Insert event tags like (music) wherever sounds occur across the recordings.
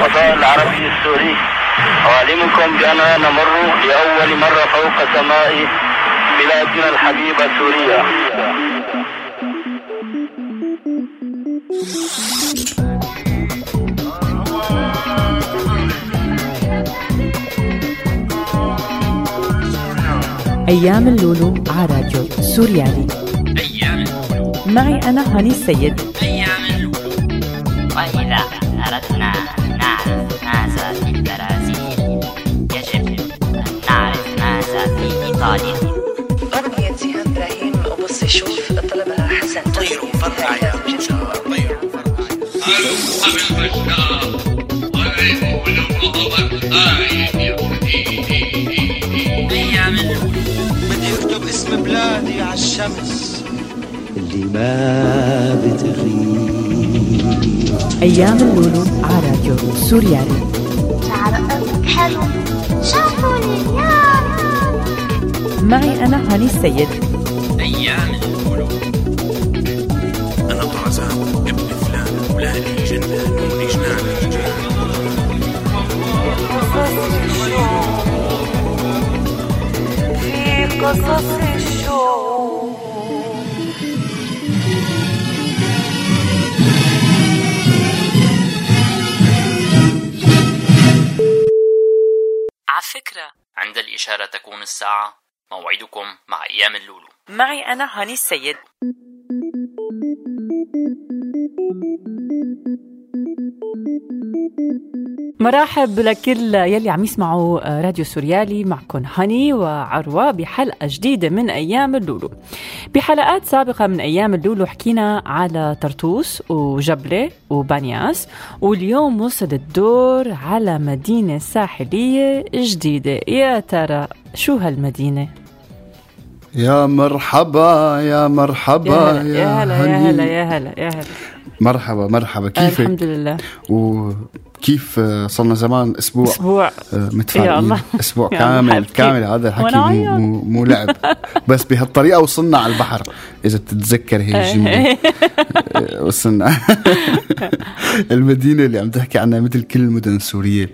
الفضاء العربي السوري. أعلمكم بأننا نمر لأول مرة فوق سماء بلادنا الحبيبة سوريا. أيام اللولو على راديو سوريالي. أيام اللولو. معي أنا هاني السيد. بلادي على الشمس اللي ما بتغيب أيام اللولو على راديو سوريالي. شعر حلو شافوني اليوم معي أنا هاني السيد. أيام اللولو قصص الشوق على فكرة عند الإشارة تكون الساعة موعدكم مع أيام اللولو. معي أنا هاني السيد. مرحب لكل يلي عم يسمعوا راديو سوريالي. معكم هاني وعروة بحلقة جديدة من أيام اللولو. بحلقات سابقة من أيام اللولو حكينا على طرطوس وجبلة وبانياس واليوم وصل الدور على مدينة ساحلية جديدة. يا ترى شو هالمدينة؟ يا مرحبا يا مرحبا يا هلا يا هلا يا. هلا يا هلا يا هلا. مرحبا مرحبا. كيفك؟ الحمد لله. وكيف آه، صرنا زمان أسبوع أسبوع. آه، متفائلين. أسبوع كامل. كامل. هذا الحكي مو. مو, مو لعب. بس بهالطريقة وصلنا على البحر. إذا بتتذكر هي الجمله (laughs) آه، وصلنا. (laughs) المدينة اللي عم تحكي عنها مثل كل المدن السورية.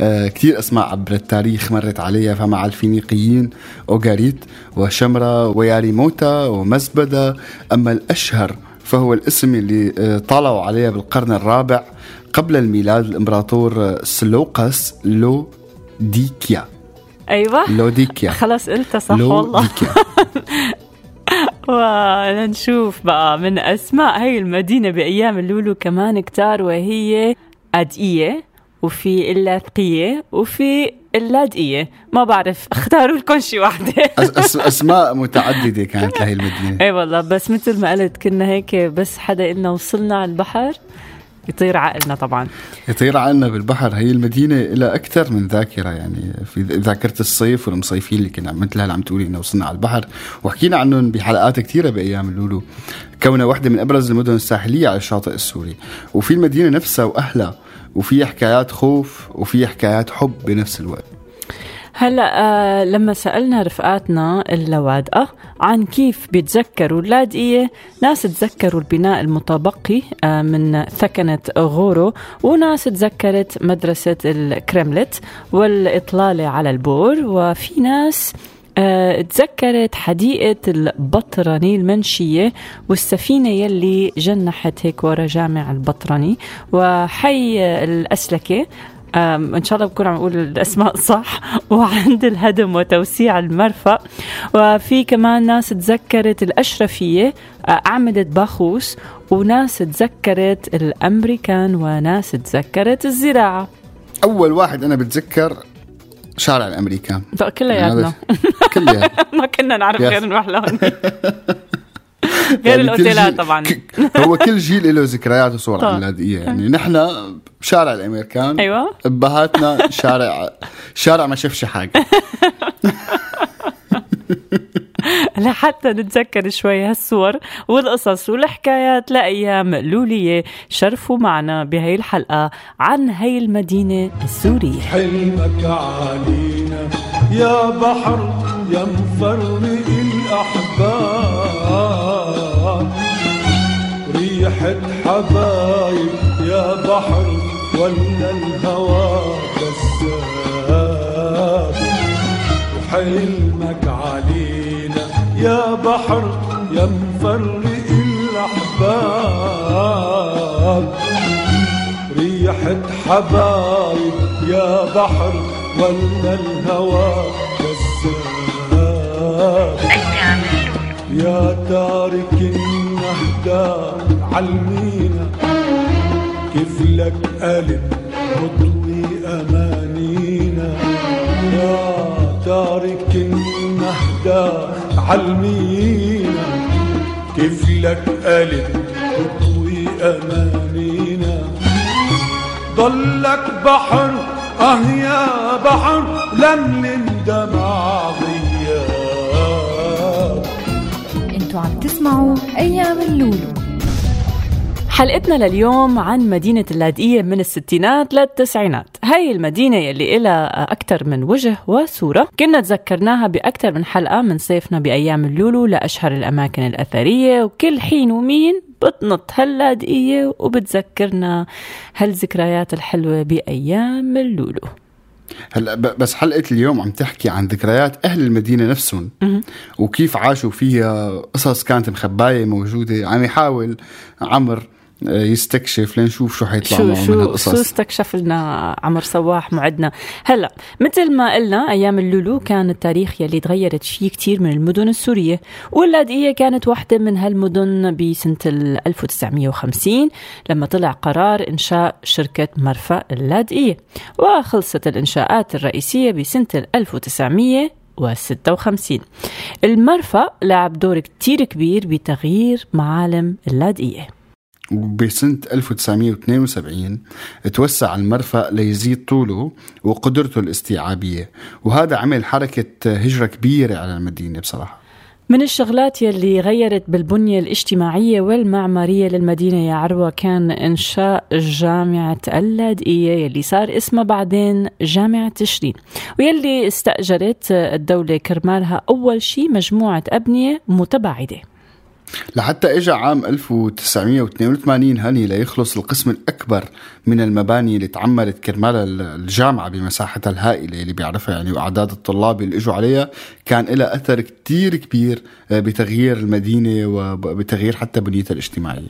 كثير أسماء عبر التاريخ مرت عليها. فمع الفينيقيين أوغاريت وشمرة وياريموتا ومزبدة. أما الأشهر فهو الاسم اللي طلعوا عليه بالقرن الرابع قبل الميلاد الإمبراطور سلوقس لوديكيا أيوه. لوديكيا خلاص قلت صح والله. (laughs) ونشوف بقى من أسماء هي المدينة بأيام اللولو كمان كتار وهي ادقيه وفي اللاذقيه وفي اللاذقيه ما بعرف اختاروا لكم شي وحده أس (laughs) أسماء متعددة كانت لهي المدينة. إي والله بس مثل ما قلت كنا هيك بس حدا قلنا وصلنا على البحر. يطير عقلنا طبعا. يطير عنا بالبحر. هي المدينة إلى أكثر من ذاكرة يعني. في ذاكرة الصيف والمصيفين اللي كنا مثل هلا عم تقولي إنه وصلنا على البحر. وحكينا عنهم بحلقات كثيرة بأيام اللولو. كونها واحدة من أبرز المدن الساحلية على الشاطئ السوري. وفي المدينة نفسها وأهلها. وفي حكايات خوف وفي حكايات حب بنفس الوقت. هلا آه لما سألنا رفقاتنا اللوادقة عن كيف بيتذكروا اللاذقيه ناس تذكروا البناء المتبقي آه من ثكنة غورو وناس تذكرت مدرسة الكرملت والإطلالة على البور وفي ناس آه، تذكرت حديقة البطرني المنشية والسفينة يلي جنحت هيك ورا جامع البطرني. وحي الأسلكة إن شاء الله بكون عم أقول الأسماء صح. (laughs) وعند الهدم وتوسيع المرفأ. وفي كمان ناس تذكرت الأشرفية اعمده باخوس. وناس تذكرت الأمريكان وناس تذكرت الزراعة. أول واحد أنا بتذكر شارع الأمريكان. بقى كلياتنا كلها ما كنا نعرف. غير نروح لهون. (laughs) غير يعني الأوتيلات طبعا. هو كل جيل له ذكريات وصور طبعاً. ميلاديه يعني نحن بشارع الأمريكان. أيوة. ابهاتنا (laughs) شارع شارع ما شافش حاجة. (laughs) لحتى نتذكر شوي هالصور والقصص والحكايات لأيام لولية. شرفوا معنا بهي الحلقة عن هي المدينة السورية. حلمك علينا يا بحر يا مفرق الأحباب. ريحة حبايب يا بحر ولا الهوى كذاب وحلمك علينا يا بحر يا مفرق الأحباب. ريحة حبايب يا بحر ولا الهوى كذاب يا تارك النهدى علمينا لك قلب تطوي أمانينا. يا تارك النهدى علمينا. كيف لك قلب تطوي أمانينا. ضلك بحر أه يا بحر لم دمع غياب أنتوا عم تسمعوا أيام اللولو. حلقتنا لليوم عن مدينة اللاذقية من الستينات للتسعينات. هاي المدينة يلي إلها أكثر من وجه وصورة. كنا تذكرناها بأكثر من حلقة من صيفنا بأيام اللولو لأشهر الأماكن الأثرية وكل حين ومين بتنط هاللاذقية وبتذكرنا هالذكريات الحلوة بأيام اللولو. هلا بس حلقة اليوم عم تحكي عن ذكريات أهل المدينة نفسهم وكيف عاشوا فيها. قصص كانت مخباية موجودة عم يحاول عمر يستكشف لنشوف شو حيطلع شو معه من شو القصص شو استكشف لنا عمر صواح معدنا. هلا مثل ما قلنا أيام اللولو كان التاريخ يلي تغيرت فيه كتير من المدن السورية واللاذقيه كانت واحدة من هالمدن بسنة ال 1950 لما طلع قرار إنشاء شركة مرفأ اللاذقيه وخلصت الإنشاءات الرئيسية بسنة ال 1956 المرفأ لعب دور كتير كبير بتغيير معالم اللاذقيه وبسنة 1972 توسع المرفأ ليزيد طوله وقدرته الاستيعابية. وهذا عمل حركة هجرة كبيرة على المدينة بصراحة. من الشغلات يلي غيرت بالبنية الاجتماعية والمعمارية للمدينة يا عروة كان إنشاء جامعة اللاذقية يلي صار اسمها بعدين جامعة تشرين. ويلي استأجرت الدولة كرمالها أول شي مجموعة أبنية متباعدة. لحتى اجى عام 1982 هني ليخلص القسم الأكبر من المباني اللي تعمرت كرمال الجامعة بمساحتها الهائلة اللي بيعرفها يعني واعداد الطلاب اللي إجوا عليها. كان لها أثر كتير كبير آه، بتغيير المدينة وبتغيير حتى بنيتها الاجتماعية.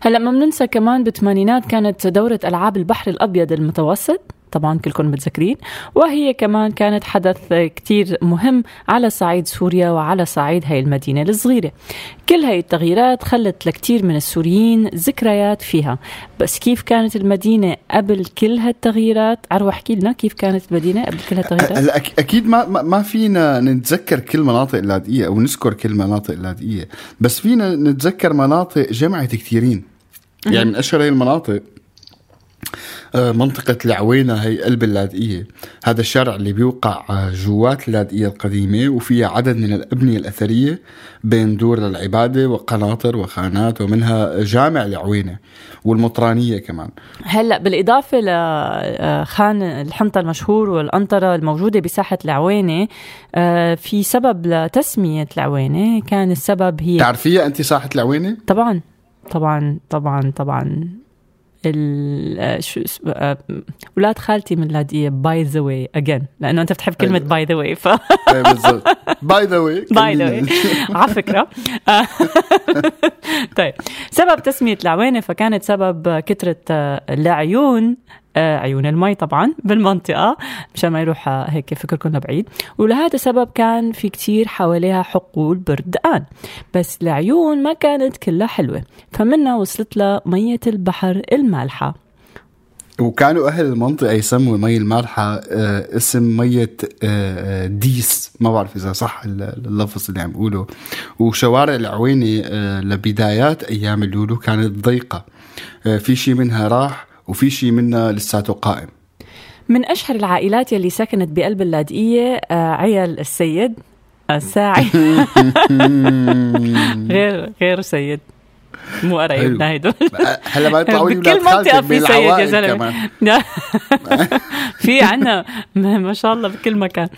هلا ما بننسى كمان بالثمانينات كانت دورة ألعاب البحر الأبيض المتوسط. طبعا كلكم متذكرين. وهي كمان كانت حدث كتير مهم على صعيد سوريا وعلى صعيد هاي المدينة الصغيرة. كل هاي التغييرات خلت لكتير من السوريين ذكريات فيها. بس كيف كانت المدينة قبل كل هالتغييرات؟ عروا احكي لنا كيف كانت المدينة قبل كل هالتغييرات. هلا أك- أكيد ما ما- فينا نتذكر كل مناطق اللاذقية أو نذكر كل مناطق اللاذقية. بس فينا نتذكر مناطق جمعت كثيرين يعني من أشهر هي المناطق منطقة العوينة هي قلب اللاذقية هذا الشارع اللي بيوقع آه، جوات اللاذقية القديمة وفيها عدد من الأبنية الأثرية بين دور للعبادة وقناطر وخانات ومنها جامع العوينة والمطرانية كمان. هلأ بالإضافة لخان الحنطة المشهور والقنطره الموجودة بساحة العوينة آه، في سبب لتسمية العوينة. كان السبب هي تعرفيها أنت ساحة العوينة؟ طبعا طبعا طبعا طبعا. ال آه، آه، خالتي من لاذقيه by the way again لأنه أنت بتحب كلمة by the way ف (laughs) إيه بالضبط. by the way by the way على فكرة. (laughs) طيب. سبب تسمية العوينه فكانت سبب كثرة آه، العيون عيون المي طبعا بالمنطقة مشان ما يروح آه، هيك فكركم لبعيد ولهذا السبب كان في كتير حواليها حقول بردقان بس العيون ما كانت كلها حلوة فمنها وصلت لها مية البحر المالحة. وكانوا أهل المنطقة يسموا مي المالحة آه، اسم مية آه، آه، ديس. ما بعرف إذا صح ال- اللفظ اللي عم بقوله وشوارع العوينة آه، لبدايات أيام اللولو كانت ضيقة. آه، في شيء منها راح وفي شيء منها لساته قائم. من أشهر العائلات يلي سكنت بقلب اللاذقية آه، عيال السيد الساعي (laughs) غير غير سيد. مو قرايبنا هيدول (laughs) هلا ما يطلعوا لي بكل خالتك في سيد يا لا. (laughs) في عنا (laughs) ما شاء الله بكل مكان.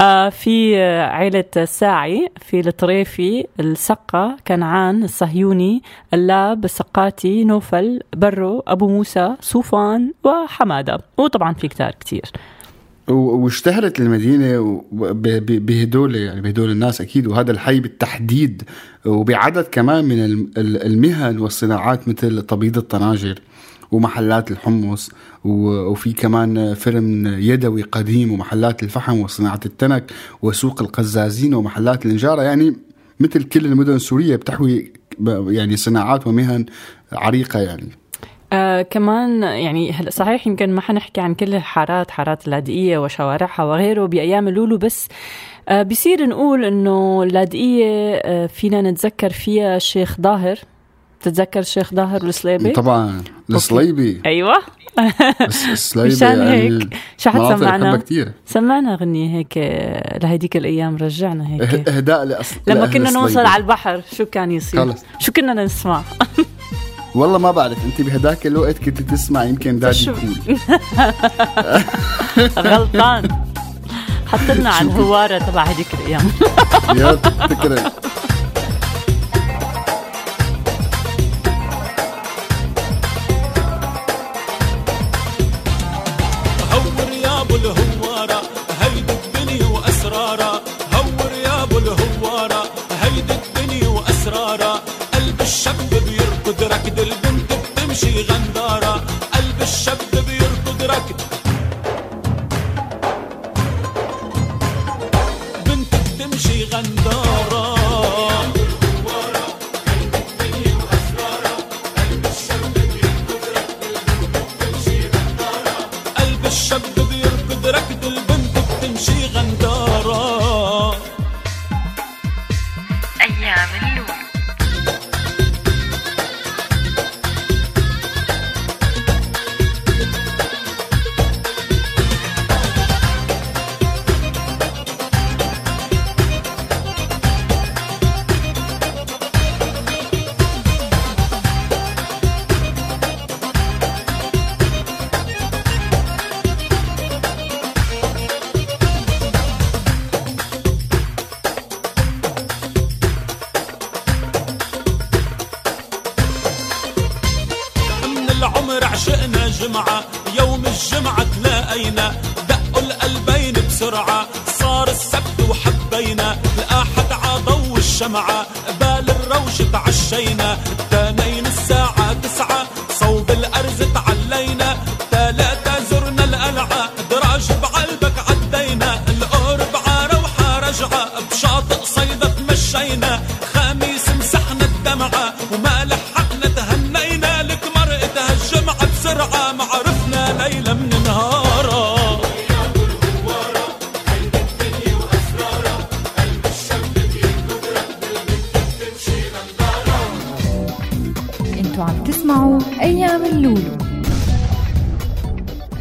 آه في آه، عيلة ساعي في الطريفي السقة كنعان الصهيوني اللاب السقاتي نوفل برو أبو موسى صوفان وحمادة. وطبعا في كتار كتير. واشتهرت المدينة بهدول يعني بهدول الناس أكيد وهذا الحي بالتحديد. وبعدد كمان من الم- ال- المهن والصناعات مثل تبييض الطناجر ومحلات الحمص وفي كمان فرن يدوي قديم ومحلات الفحم وصناعة التنك وسوق القزازين ومحلات النجارة يعني مثل كل المدن السورية بتحوي يعني صناعات ومهن عريقة يعني. آه كمان يعني هلا صحيح يمكن ما حنحكي عن كل الحارات حارات اللاذقية وشوارعها وغيره بأيام اللولو بس آه بصير نقول إنه اللاذقية آه فينا نتذكر فيها الشيخ ظاهر بتتذكر الشيخ ظاهر الصليبي؟ طبعا الصليبي أيوه (laughs) الصليبي مشان يعني هيك شو؟ بحبها كتير سمعنا غنية هيك آه، لهديك الأيام رجعنا هيك إهداء لأصل لما كنا نوصل. على البحر شو كان يصير؟ خلص. شو كنا نسمع؟ (laughs) والله ما بعرف انت بهداك الوقت كنت تسمع يمكن دادي كول (laughs) غلطان. حط لنا على الهوارة تبع هديك الأيام. يا تكرم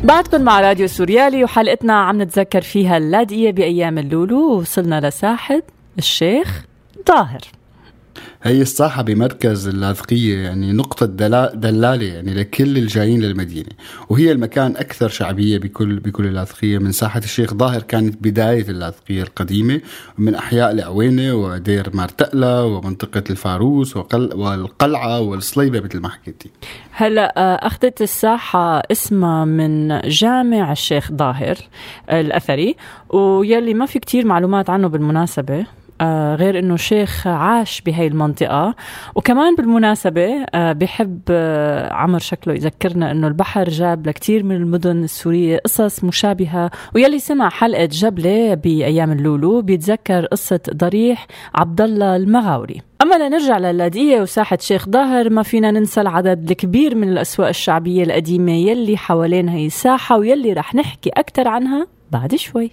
بعدكم مع راديو سوريالي وحلقتنا عم نتذكر فيها اللاذقية بأيام اللولو. ووصلنا لساحة الشيخ ظاهر هي الساحة بمركز اللاذقية يعني نقطة دلا- دلالة يعني لكل الجايين للمدينة وهي المكان أكثر شعبية بكل بكل اللاذقية. من ساحة الشيخ ظاهر كانت بداية اللاذقية القديمة من أحياء العوينة ودير مارتقلة ومنطقة الفاروس وقل والقلعة والصليبة مثل ما حكيتي. هلا آه، أخذت الساحة اسمها من جامع الشيخ ظاهر آه، الأثري ويلي ما في كتير معلومات عنه بالمناسبة. آه، غير إنه شيخ عاش بهي المنطقة. وكمان بالمناسبة آه، بحب آه، عمر شكله يذكرنا إنه البحر جاب لكتير من المدن السورية قصص مشابهة. ويلي سمع حلقة جبلة بأيام اللولو بيتذكر قصة ضريح عبد الله المغاوري. أما لنرجع لللاذقية وساحة شيخ ظاهر ما فينا ننسى العدد الكبير من الأسواق الشعبية القديمة يلي حوالين هي الساحة ويلي رح نحكي أكثر عنها بعد شوي.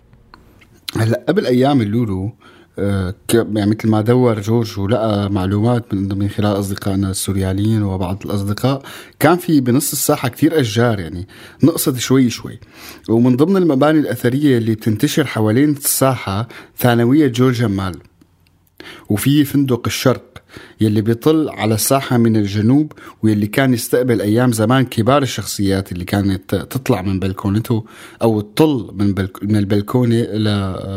هلأ قبل أيام اللولو يعني مثل ما دور جورج ولقى معلومات من من خلال أصدقائنا السورياليين وبعض الأصدقاء كان في بنص الساحة كتير أشجار يعني نقصت شوي شوي. ومن ضمن المباني الأثرية اللي بتنتشر حوالين الساحة ثانوية جورج جمال وفي فندق الشرق يلي بيطل على ساحة من الجنوب واللي كان يستقبل أيام زمان كبار الشخصيات اللي كانت تطلع من بلكونته أو تطل من, بلك من البلكونة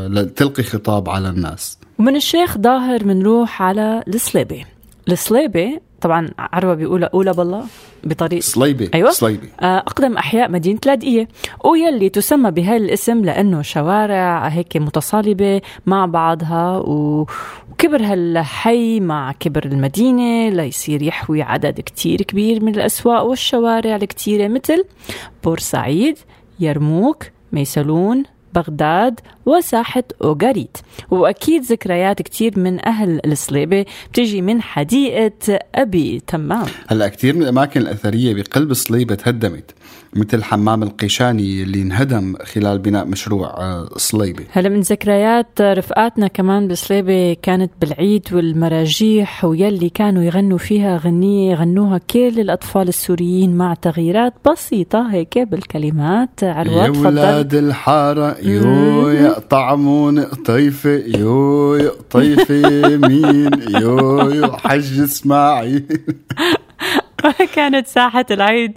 لتلقي خطاب على الناس. ومن الشيخ ظاهر بنروح على الصليبة الصليبة طبعا عروة بيقولها أولى بالله بطريق صليبة أيوة. صليبة آه، أقدم أحياء مدينة لاذقية ويلي تسمى بهذا الاسم لأنه شوارع هيك متصالبة مع بعضها وكبر هالحي مع كبر المدينة ليصير يحوي عدد كتير كبير من الأسواق والشوارع الكتيرة مثل بورسعيد يرموك ميسلون بغداد وساحة أوغاريت وأكيد ذكريات كتير من أهل الصليبة بتجي من حديقة أبي تمام. هلا كثير من الأماكن الأثرية بقلب صليبه تهدمت. مثل حمام القيشاني اللي انهدم خلال بناء مشروع آه، صليبه هلا من ذكريات رفقاتنا كمان بصليبة كانت بالعيد والمراجيح ويلي كانوا يغنوا فيها غنية غنوها كل الأطفال السوريين مع تغييرات بسيطة هيك بالكلمات. عروة يا ولاد الحارة يو يا طعمون قطيفة يو يا قطيفة مين؟ يو حج إسماعيل. (laughs) (laughs) كانت ساحة العيد.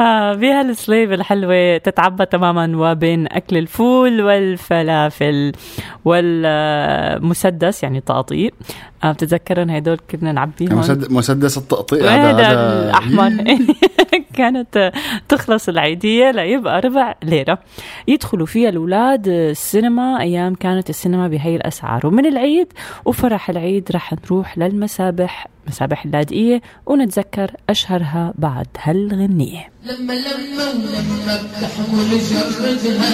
آه، بها الصليب الحلوة تتعبى تماما وبين أكل الفول والفلافل والمسدس يعني تقطيع. آه، بتتذكرن هدول كنا نعبيهم؟ مسد- مسدس التقطيع هذا الأحمر. (laughs) (laughs) كانت تخلص العيدية ليبقى ربع ليرة. يدخلوا فيها الأولاد السينما أيام كانت السينما بهي الأسعار. ومن العيد وفرح العيد رح نروح للمسابح. مسابح اللاذقية ونتذكر أشهرها بعد هالغنية لما لما ولما بتحمل جرتها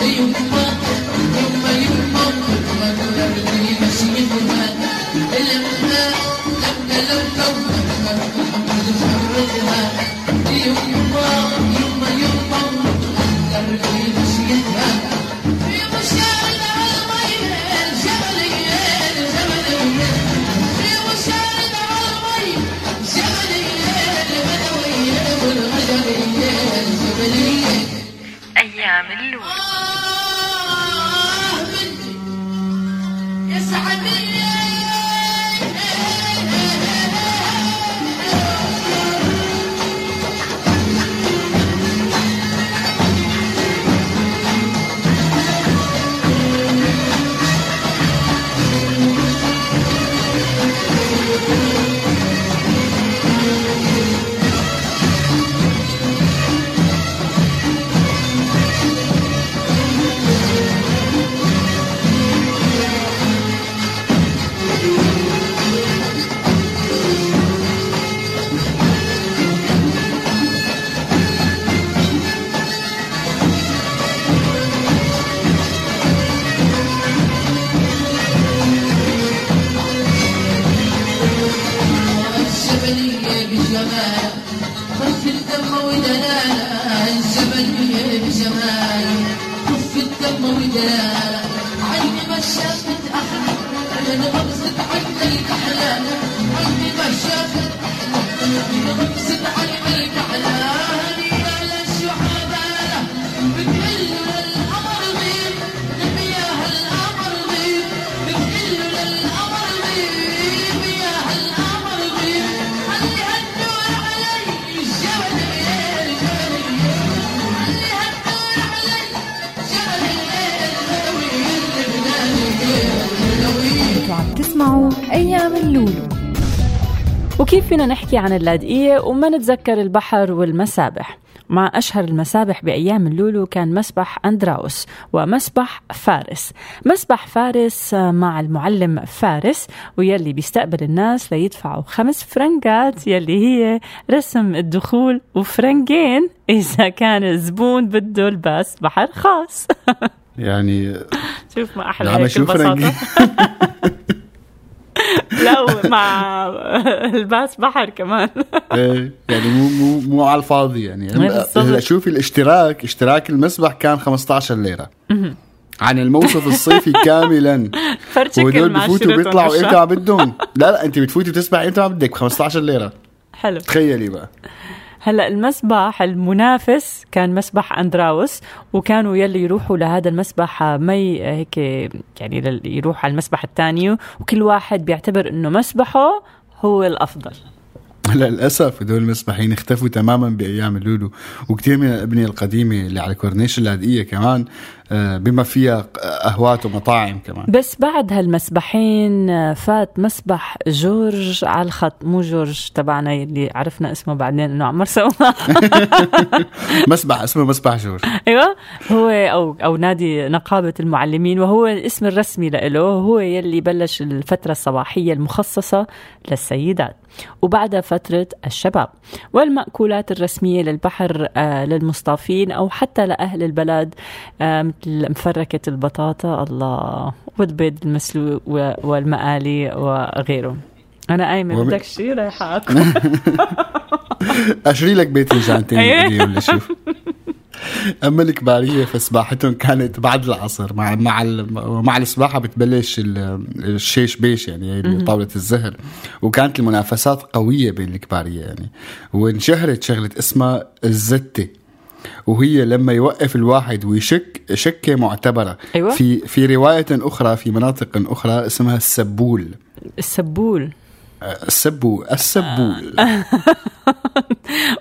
يما يما يما يما اللي مشيتها لما لما لما لما بتحمل جرتها أيام اللولو. وكيف فينا نحكي عن اللاذقية وما نتذكر البحر والمسابح؟ مع أشهر المسابح بأيام اللولو كان مسبح أندراوس ومسبح فارس. مسبح فارس آه، مع المعلم فارس ويلي بيستقبل الناس ليدفعوا خمس فرنكات يلي هي رسم الدخول وفرنكين إذا كان الزبون بده الباس بحر خاص. (laughs) يعني شوف ما أحلى هيك البساطة. (laughs) لا مع الباس بحر كمان. إيه، يعني مو مو مو على الفاضي يعني. بالضبط. هلا شوفي الاشتراك. اشتراك المسبح كان 15 ليرة. عن الموسف الصيفي (laughs) كاملا. مع بفوتوا بيطلعوا. إمتى ما بدهم. لا لا أنت بتفوتي بتسمعي إمتى ما بدك ب 15 ليرة. حلو. تخيلي بقى. هلا المسبح المنافس كان مسبح أندراوس وكانوا يلي يروحوا لهذا المسبح مي هيك يعني يروحوا على المسبح الثاني وكل واحد بيعتبر إنه مسبحه هو الأفضل. للأسف هدول المسبحين اختفوا تماما بأيام اللولو وكثير من الأبنية القديمة اللي على كورنيش اللاذقيه كمان آه، بما فيها قهوات ومطاعم كمان. بس بعد هالمسبحين آه، فات مسبح جورج على الخط مو جورج تبعنا اللي عرفنا اسمه بعدين إنه عمر سوا (laughs) مسبح اسمه مسبح جورج. أيوه هو أو أو نادي نقابة المعلمين وهو الاسم الرسمي له هو يلي بلش الفترة الصباحية المخصصة للسيدات. وبعدها فترة الشباب والمأكولات الرسمية للبحر آه للمصطافين أو حتى لأهل البلد آه مثل مفركة البطاطا الله والبيض المسلوق والمقالي وغيره أنا قايمة وم- بدك شيء رايحة أكل. (laughs) (laughs) أشري لك بيت. بدي ولا شوف اما الكباريه فسباحتهم كانت بعد العصر مع مع مع السباحه بتبلش ال- الشيش بيش يعني هي. طاولة الزهر. وكانت المنافسات قوية بين الكباريه يعني. وانشهرت شغلة اسمها الزتة. وهي لما يوقف الواحد ويشك شكة معتبرة. أيوة. في في رواية أخرى في مناطق أخرى اسمها السبول. السبول. السبو السبول (laughs)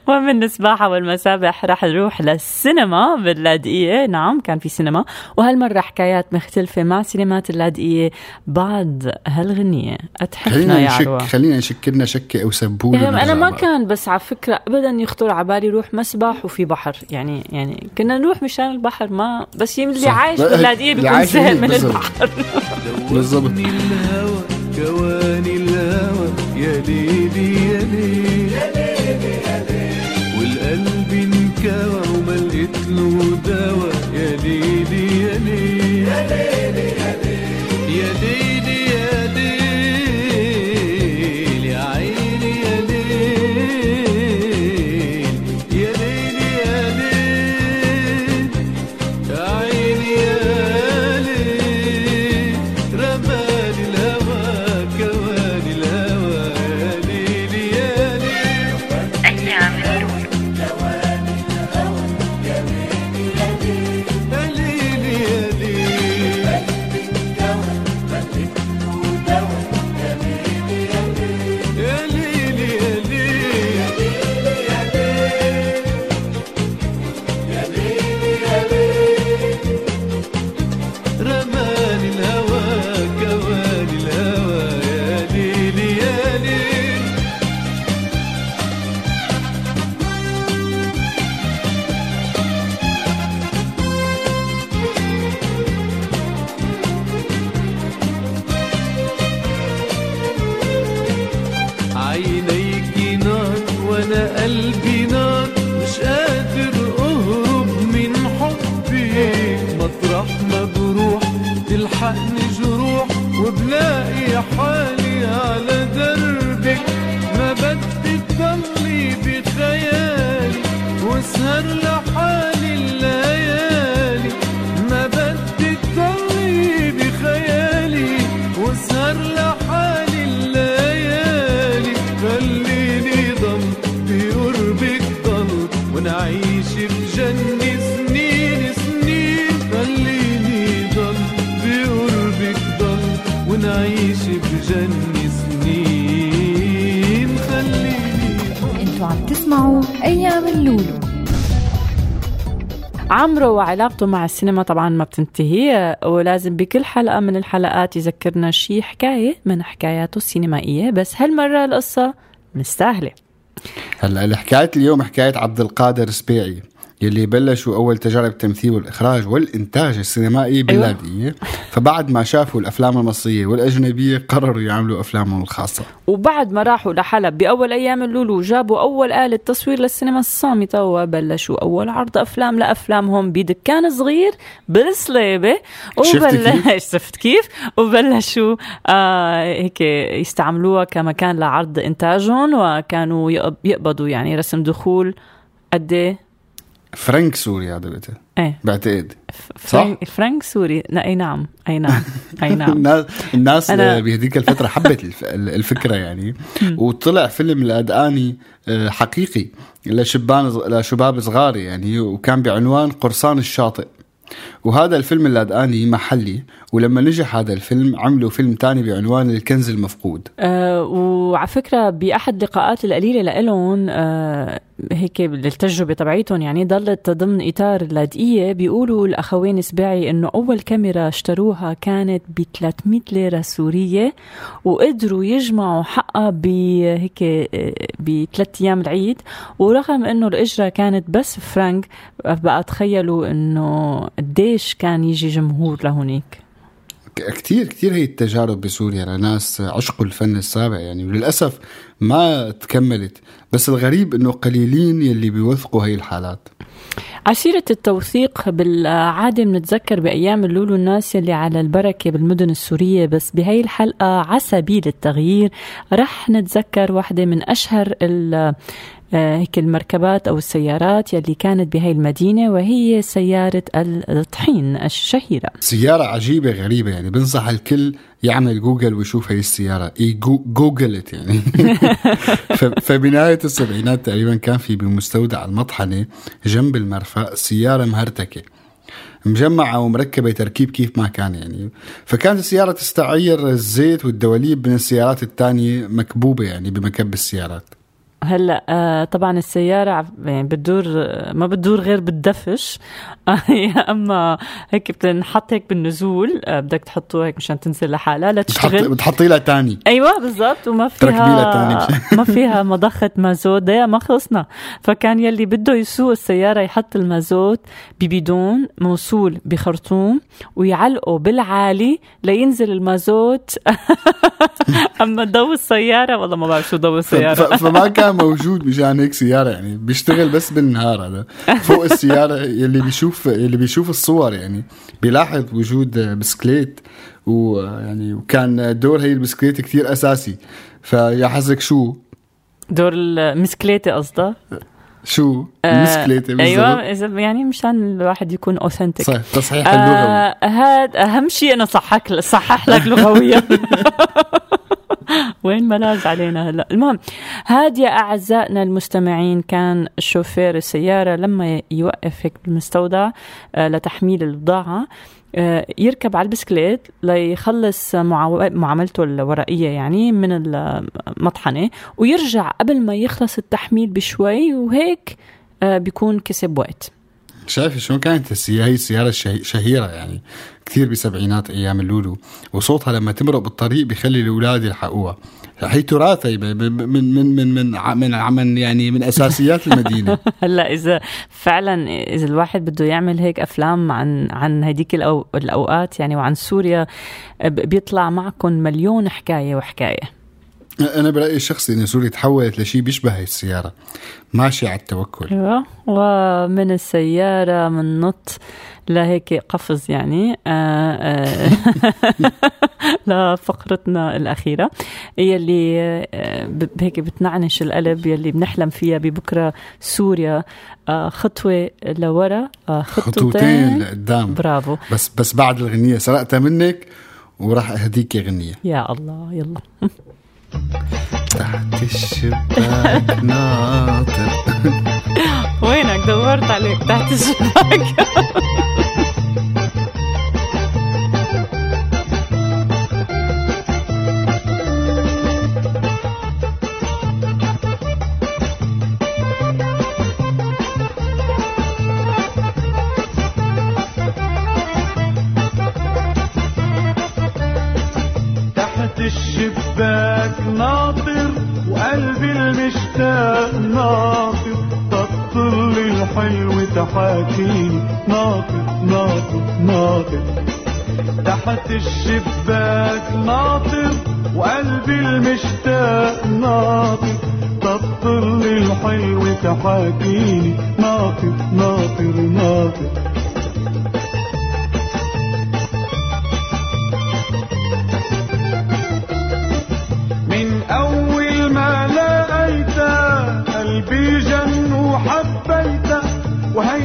ومن السباحة والمسابح رح نروح للسينما باللاذقية نعم كان في سينما. وهالمرة حكايات مختلفة مع سينمات اللاذقية بعد هالغنية أتحفنا يا عروة. خلينا نشك لنا شكة أو سبول يعني أنا ما بقى. كان بس على فكرة ابدا يخطر على بالي روح مسبح وفي بحر. يعني يعني كنا نروح مشان البحر ما بس يم- اللي. عايش لا، باللاذقيه اللي بيكون هنيك من. البحر. بالضبط. يا ليلي يا ليلي والقلب انكوى وما لقيت له دوا يا ليلي يا ليلي قلبي نار مش قادر أهرب من حبي. مطرح ما بروح تلحقني جروح وبلاقي حالي على دربك. ما بدي تضلي بخيالي واسهر لحالي أيام اللولو. عمرو وعلاقته مع السينما طبعا ما بتنتهي ولازم بكل حلقة من الحلقات يذكرنا شي حكاية من حكاياته السينمائية. بس هالمرة القصة مستاهلة. هلا حكايه اليوم حكاية عبد القادر سبيعي. يلي بلشوا أول تجارب التمثيل والإخراج والإنتاج السينمائي باللاذقيه فبعد ما شافوا الأفلام المصرية والأجنبية قرروا يعملوا أفلامهم الخاصة. وبعد ما راحوا لحلب بأول أيام اللولو جابوا أول آلة تصوير للسينما الصامتة وبلشوا أول عرض أفلام لأفلامهم بدكان صغير بالصليبة. شفت كيف؟ (laughs) شفت كيف؟ وبلشوا آه هيك يستعملوها كمكان لعرض إنتاجهم وكانوا يقب- يقبضوا يعني رسم دخول قد إيه؟ فرنك سوري هذا إيه. بعتقد. فرانك فرانك سوري. لا أي نعم. أي نعم. أي (laughs) نعم. الناس أنا- بهذيك الفترة حبت الف- الفكرة يعني. (laughs) وطلع فيلم الأداني آه، حقيقي لشبان لشباب صغار يعني وكان بعنوان قرصان الشاطئ. وهذا الفيلم اللاداني محلي ولما نجح هذا الفيلم عملوا فيلم تاني بعنوان الكنز المفقود. آه وعلى فكرة بأحد اللقاءات القليلة لإلهم آه هيك للتجربة تبعيتهم يعني ضلت ضمن إطار اللاذقية بيقولوا الأخوين سباعي إنه أول كاميرا اشتروها كانت ب 300 ليرة سورية وقدروا يجمعوا حقها بهيك بثلاث أيام العيد. ورغم إنه الإجرة كانت بس فرانك بقى تخيلوا إنه قديش كان يجي جمهور لهونيك. ك- كتير كتير هي التجارب بسوريا. لناس عشقوا الفن السابع يعني وللأسف ما تكملت. بس الغريب إنه قليلين يلي بيوثقوا هي الحالات. عسيرة التوثيق بالعادة بنتذكر بأيام اللولو الناس يلي على البركة بالمدن السورية. بس بهاي الحلقة على سبيل التغيير رح نتذكر واحدة من أشهر هيك المركبات أو السيارات يلي كانت بهاي المدينة وهي سيارة الطحين الشهيرة. سيارة عجيبة غريبة يعني بنصح الكل يعمل جوجل ويشوف هي السيارة. اي جو جوجلت يعني. (laughs) فبنهاية السبعينات تقريبا كان في بمستودع المطحنة جنب المرفأ سيارة مهرتكة. مجمعة ومركبة تركيب كيف ما كان يعني. فكانت السيارة تستعير الزيت والدواليب من السيارات الثانية مكبوبة يعني بمكب السيارات. هلا آه طبعا السيارة يعني بتدور ما بتدور غير بالدفش. (laughs) آه، يا أما هيك بتنحط هيك بالنزول آه بدك تحطه هيك مشان تنزل لحالها لا بتحط تشتغل. بتحطي لها تاني أيوه بالضبط وما فيها (laughs) ما فيها مضخة مازوت. ده ما خلصنا. فكان يلي بده يسوق السيارة يحط المازوت ببيدون موصول بخرطوم ويعلقه بالعالي لينزل المازوت. (laughs) أما ضو السيارة والله ما بعرف شو ضو ف- السيارة. ف- فما كان موجود مشان هيك سيارة يعني بيشتغل بس بالنهار هذا. فوق السيارة يلي بيشوف يلي بيشوف الصور يعني بيلاحظ وجود بسكليت ويعني وكان دور هي البسكليت كتير أساسي. فيا حظك شو؟ دور المسكليتة قصدها شو؟ آه، المسكليتة بالضبط. أيوه إذا يعني مشان الواحد يكون authentic صح تصحيح اللغوي آه هاد أهم شيء إنه صحك صحح لك لغويا. (laughs) وين ملاذ علينا هلأ؟ المهم هاد يا أعزائنا المستمعين كان شوفير السيارة لما يوقف هيك بالمستودع آه لتحميل البضاعة. يركب على البسكليت ليخلص معاملته الورقية يعني من المطحنة ويرجع قبل ما يخلص التحميل بشوي وهيك آه، بيكون كسب وقت. شايف شلون كانت السيارة هي السيارة الشه- شهيرة يعني؟ كثير بسبعينات أيام اللولو وصوتها لما تمرق بالطريق بيخلي الأولاد يلحقوها. هي تراث من من من من من من يعني من أساسيات المدينة. (laughs) هلأ إذا فعلا إذا الواحد بده يعمل هيك أفلام عن عن هديك الأوقات يعني وعن سوريا بيطلع معكم مليون حكاية وحكاية. أنا برأيي الشخصي إن سوريا تحولت لشيء بيشبه هي السيارة ماشي على التوكل. أيوه. ومن السيارة من نط. لهيك قفز يعني. (laughs) لفقرتنا الأخيرة. يلي هيك بتنعنش القلب يلي بنحلم فيها ببكرة سوريا. خطوة لورا خطوتين. خطوتين لقدام. برافو. بس بس بعد الغنية سرقتها منك وراح أهديك غنية. يا الله يلا. (laughs) تحت الشباك ناطر وينك دورت عليك تحت الشباك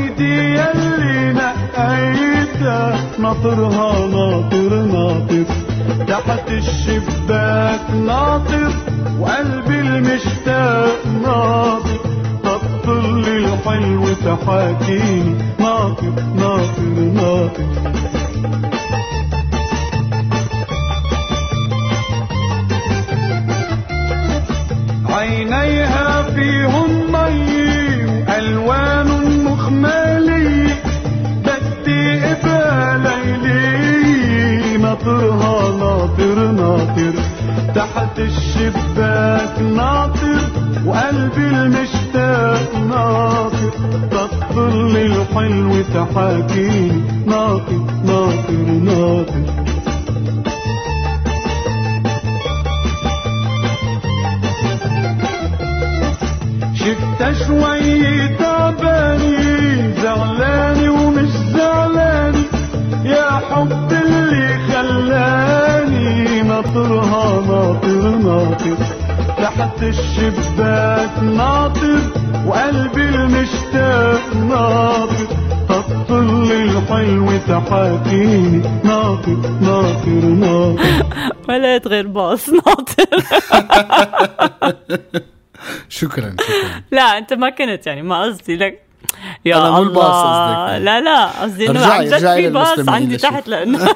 وهيدي يلي نقيتها ناطرها ناطر ناطر تحت الشباك ناطر وقلبي المشتاق ناطر تطل الحلو تحاكيني ناطر ناطر ناطر عينيها فيهم مي وألوان ناطرها ناطر ناطر. تحت الشباك ناطر وقلبي المشتاق ناطر. تطل الحلو تحاكيني ناطر ناطر ناطر. شفتها شوي تحاكيني ناطر ناطر ناطر (laughs) ولا غير باص ناطر. (laughs) شكرا شكرا. لا انت ما كنت يعني ما قصدي لك. يا الله قصدك. لا لا قصدي إنه ارجعي- عن جد ارجعي في باص عندي. تحت لأنه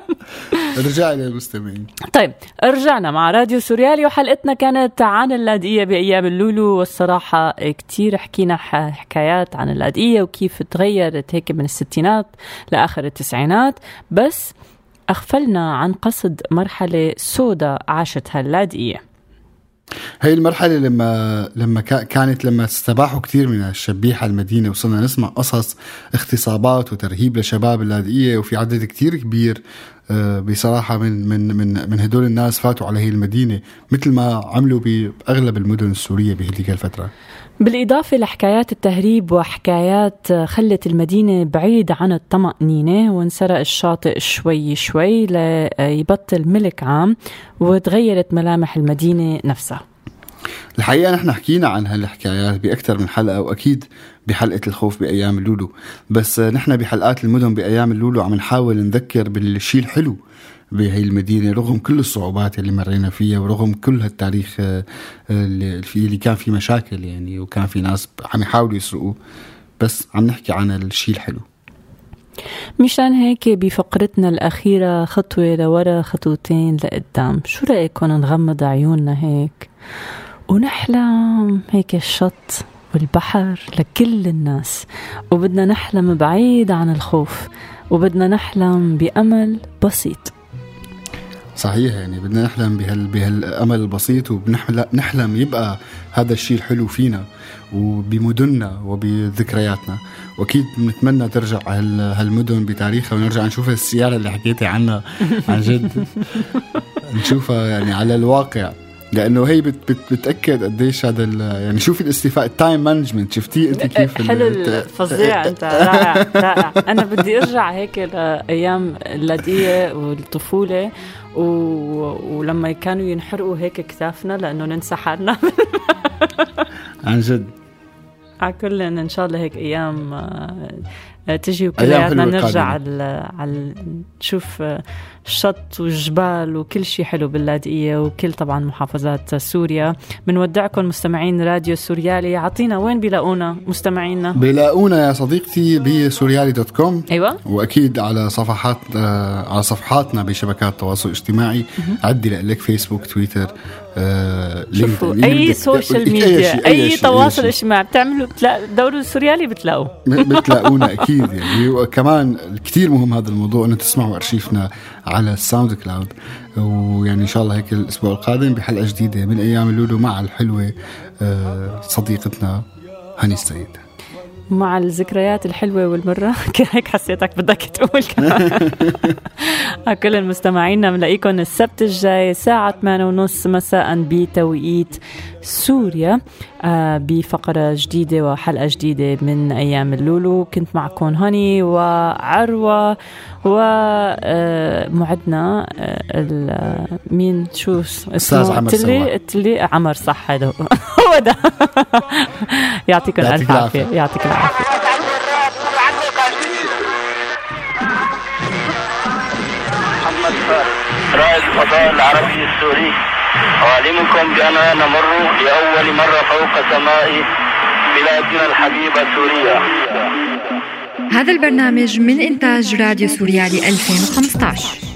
(laughs) رجعي للمستمعين طيب رجعنا مع راديو سوريالي وحلقتنا كانت عن اللاذقية بأيام اللولو والصراحة كتير حكينا حكايات عن اللاذقية وكيف تغيرت هيك من الستينات لآخر التسعينات بس أغفلنا عن قصد مرحلة سوداء عاشتها اللاذقية هي المرحلة لما لما كا- كانت لما استباحوا كثير من الشبيحة المدينة وصرنا نسمع قصص اغتصابات وترهيب لشباب اللاذقية وفي عدد كثير كبير. آه، بصراحة من من من من هدول الناس فاتوا على هي المدينة مثل ما عملوا بأغلب المدن السورية بهذيك الفترة. بالإضافة لحكايات التهريب وحكايات خلت المدينة بعيد عن الطمأنينة وانسرق الشاطئ شوي شوي ليبطل ملك عام وتغيرت ملامح المدينة نفسها. الحقيقة نحن حكينا عن هالحكايات بأكثر من حلقة وأكيد بحلقة الخوف بأيام اللولو. بس نحن بحلقات المدن بأيام اللولو عم نحاول نذكر بالشيء الحلو بهي المدينة رغم كل الصعوبات اللي مرينا فيها ورغم كل هالتاريخ آه، اللي اللي كان في مشاكل يعني وكان في ناس عم يحاولوا يسرقوا. بس عم نحكي عن الشيء الحلو. مشان هيك بفقرتنا الأخيرة خطوة لورا خطوتين لقدام. شو رأيكم نغمض عيوننا هيك؟ ونحلم هيك الشط والبحر لكل الناس. وبدنا نحلم بعيد عن الخوف وبدنا نحلم بأمل بسيط. صحيح يعني بدنا نحلم بهال بهالأمل البسيط وبنحلم نحلم يبقى هذا الشيء الحلو فينا وبمدننا وبذكرياتنا. وأكيد بنتمنى ترجع هال هالمدن بتاريخها ونرجع نشوف السيارة اللي حكيتي عنها عن جد. (laughs) نشوفها يعني على الواقع. لأنه هي بت بت بتأكد قديش هذا يعني شوفي الاستيفاء ال time management شفتيه انت كيف حلو الفظيع أنت. رائع رائع. أنا بدي أرجع هيك لأيام اللاذقيه والطفولة و... ولما كانوا ينحرقوا هيك كتافنا لأنه ننسى حالنا. عن جد. على كل إن شاء الله هيك أيام آه، تجي وكلياتنا نرجع. على على نشوف آه، الشط والجبال وكل شيء حلو باللاذقيه وكل طبعا محافظات سوريا. بنودعكم مستمعين راديو سوريالي. اعطينا وين بيلاقونا مستمعينا؟ بيلاقونا يا صديقتي بسوريالي dot com. أيوه. وأكيد على صفحات آه على صفحاتنا بشبكات التواصل الاجتماعي. عدي لك Facebook Twitter. آه شوفوا أي social أي ميديا أي, شيء- تواصل. اجتماعي بتعملوا بتلاقوا دوروا السوريالي بتلاقوا. بتلاقونا (laughs) أكيد يعني. وكمان كثير مهم هذا الموضوع إنه تسمعوا أرشيفنا على الساوند كلاود. ويعني إن شاء الله هيك الأسبوع القادم بحلقة جديدة من أيام اللولو مع الحلوة آه صديقتنا هاني السيد. مع الذكريات الحلوة والمرة. (laughs) هيك حسيتك بدك تقول. (laughs) كمان كل المستمعين بنلاقيكم السبت الجاي الساعة 8 ونص مساء بتوقيت سوريا. آه، بفقرة جديدة وحلقة جديدة من أيام اللولو. كنت معكم هاني وعروة ومعدنا مين؟ شو اسمه. التلي عمر صح هذا (laughs) ابدا يعطيكم الف عافية. يعطيك العافية. رائد الفضاء العربي السوري. أعلمكم بأننا نمر لأول مرة فوق سماء بلادنا الحبيبة سوريا. هذا البرنامج من إنتاج راديو سوريا لـ 2015